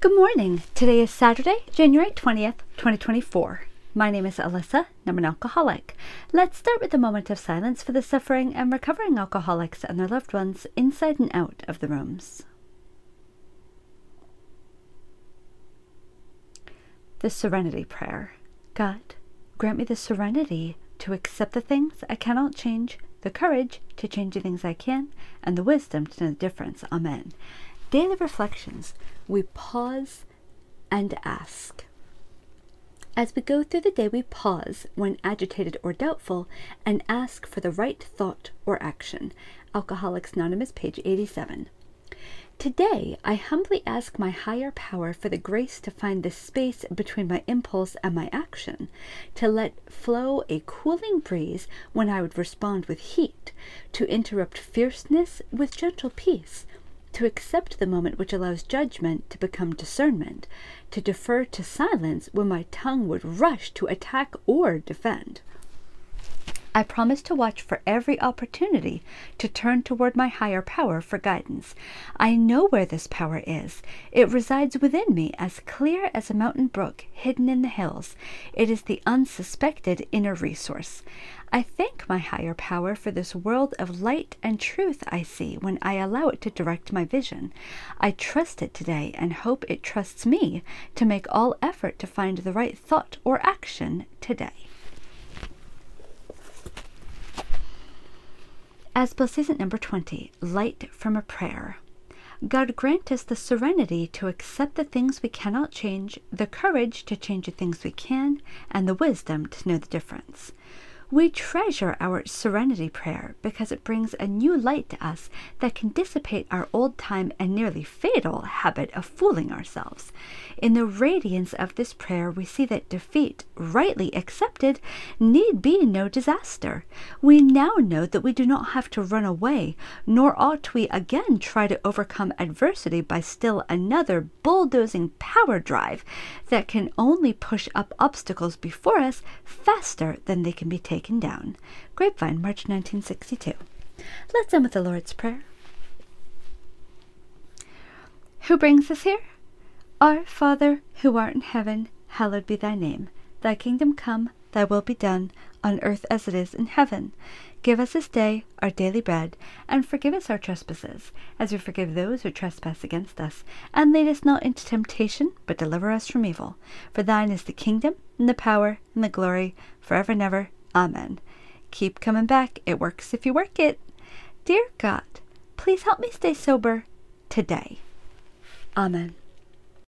Good morning. Today is Saturday, January 20th, 2024. My name is Alyssa, and I'm an alcoholic. Let's start with a moment of silence for the suffering and recovering alcoholics and their loved ones inside and out of the rooms. The Serenity Prayer God, grant me the serenity to accept the things I cannot change, the courage to change the things I can, and the wisdom to know the difference. Amen. Daily reflections. We pause and ask. As we go through the day, we pause when agitated or doubtful and ask for the right thought or action. Alcoholics Anonymous, page 87. Today, I humbly ask my higher power for the grace to find the space between my impulse and my action, to let flow a cooling breeze when I would respond with heat, to interrupt fierceness with gentle peace, to accept the moment which allows judgment to become discernment, to defer to silence when my tongue would rush to attack or defend. I promise to watch for every opportunity to turn toward my higher power for guidance. I know where this power is. It resides within me as clear as a mountain brook hidden in the hills. It is the unsuspected inner resource. I thank my higher power for this world of light and truth I see when I allow it to direct my vision. I trust it today and hope it trusts me to make all effort to find the right thought or action today. As Season number 20, Light from a Prayer. God grant us the serenity to accept the things we cannot change, the courage to change the things we can, and the wisdom to know the difference. We treasure our serenity prayer because it brings a new light to us that can dissipate our old time and nearly fatal habit of fooling ourselves. In the radiance of this prayer, we see that defeat, rightly accepted, need be no disaster. We now know that we do not have to run away, nor ought we again try to overcome adversity by still another bulldozing power drive that can only push up obstacles before us faster than they can be taken taken down. Grapevine, March 1962. Let's end with the Lord's Prayer. Who brings us here? Our Father, who art in heaven, hallowed be thy name. Thy kingdom come, thy will be done, on earth as it is in heaven. Give us this day our daily bread, and forgive us our trespasses, as we forgive those who trespass against us. And lead us not into temptation, but deliver us from evil. For thine is the kingdom, and the power, and the glory, forever and ever. Amen. Keep coming back. It works if you work it. Dear God, please help me stay sober today. Amen.